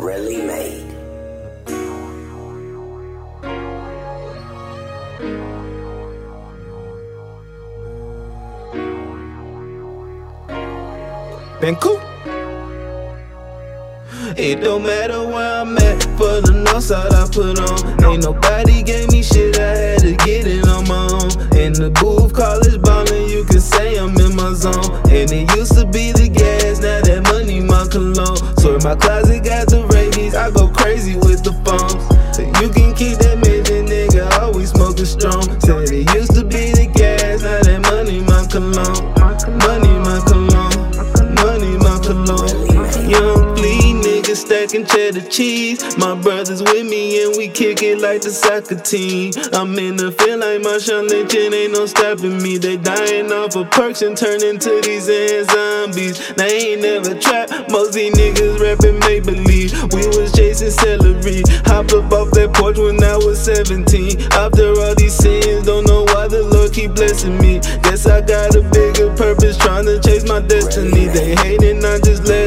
really made. Been cool. It don't matter where I'm at, for the north side I put on. Ain't nobody gave me shit, I had to get it on my own. In the booth, college ballin', you can say I'm in my zone. And it used to be the gas, now that money my cologne. So my closet got the I go crazy with the phones. So you can keep that midget nigga, always smoking strong. Said it used to be the gas, now that money my cologne. Cheese. My brothers with me and we kick it like the soccer team. I'm in the feel like Marshawn Lynch and ain't no stopping me. They dying off of perks and turn into these zombies. They ain't never trapped. Most these niggas rapping make believe. We was chasing celery. Hopped up off that porch when I was 17. After all these sins, don't know why the Lord keep blessing me. Guess I got a bigger purpose, trying to chase my destiny. They hating, I just let.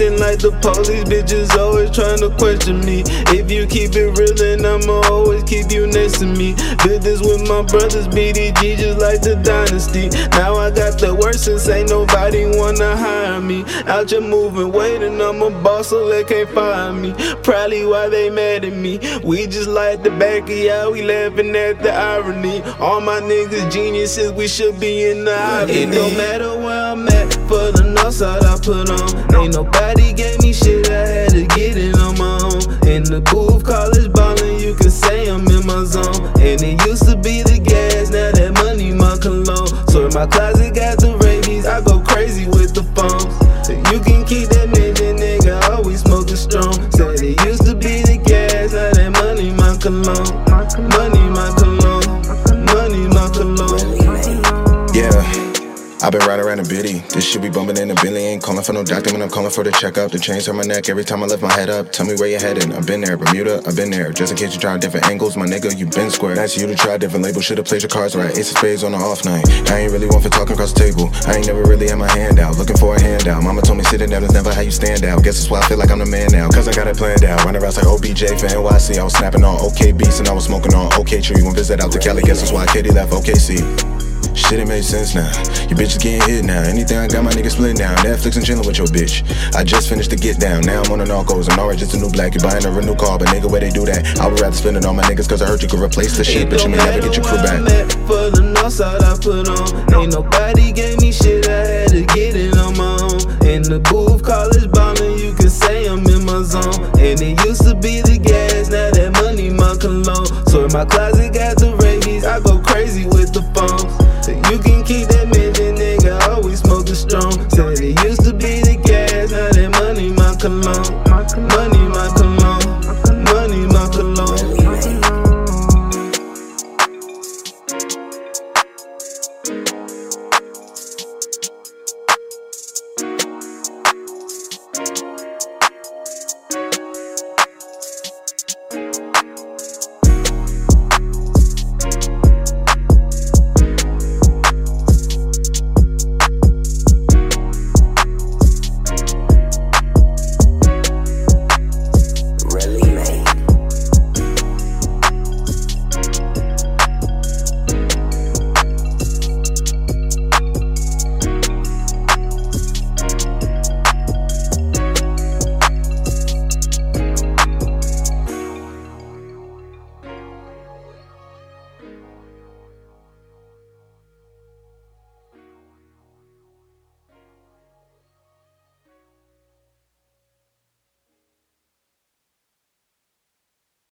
Acting like the police, bitches always trying to question me. If you keep it real, then I'ma always keep you next to me. Build this with my brothers, BDG, just like the dynasty. Now I got the worst since ain't nobody wanna hire me. Out here moving and I'm a boss, so they can't fire me. Probably why they mad at me. We just like the back of y'all, we laughing at the irony. All my niggas geniuses, we should be in the irony. It don't matter where I'm at, for the north side I put on. Ain't nobody gave me shit, I had to get it on my own. In the booth, college ballin', you can say I'm in my zone. And it used to be the gas, now that money my cologne. So in my closet got the rabies, I go crazy with the phones. So you can keep that ninja nigga, always smoking strong. Said it used to be the gas, now that money my cologne. I've been riding around a bitty. This shit be bumping in the Bentley. Ain't calling for no doctor when I'm calling for the checkup. The chains on my neck every time I lift my head up. Tell me where you're heading. I've been there, Bermuda. I've been there. Just in case you try different angles, my nigga, you been square. Nice you to try different labels. Should've played your cards right. Ace of spades on the off night. I ain't really one for talking across the table. I ain't never really had my hand out. Looking for a handout. Mama told me sitting down is never how you stand out. Guess that's why I feel like I'm the man now. Cause I got it planned out. Running around like OBJ for NYC. I was snapping on OK beats and I was smoking on OK tree. When visit out to Cali, guess that's why KD left OKC. Shit, it made sense now. Your bitch is getting hit now. Anything I got, my nigga split down. Netflix and chillin' with your bitch. I just finished the get down. Now I'm on the narcos. I'm already just a new black. You buying a new car, but nigga, where they do that? I would rather spend it on my niggas, cause I heard you could replace the shit, but you may never get your crew back. For the north side I put on. Ain't nobody gave me shit, I had to get it on my own. In the booth, college ballin', you can say I'm in my zone. And it used to be the gas, now that money my cologne. So in my closet,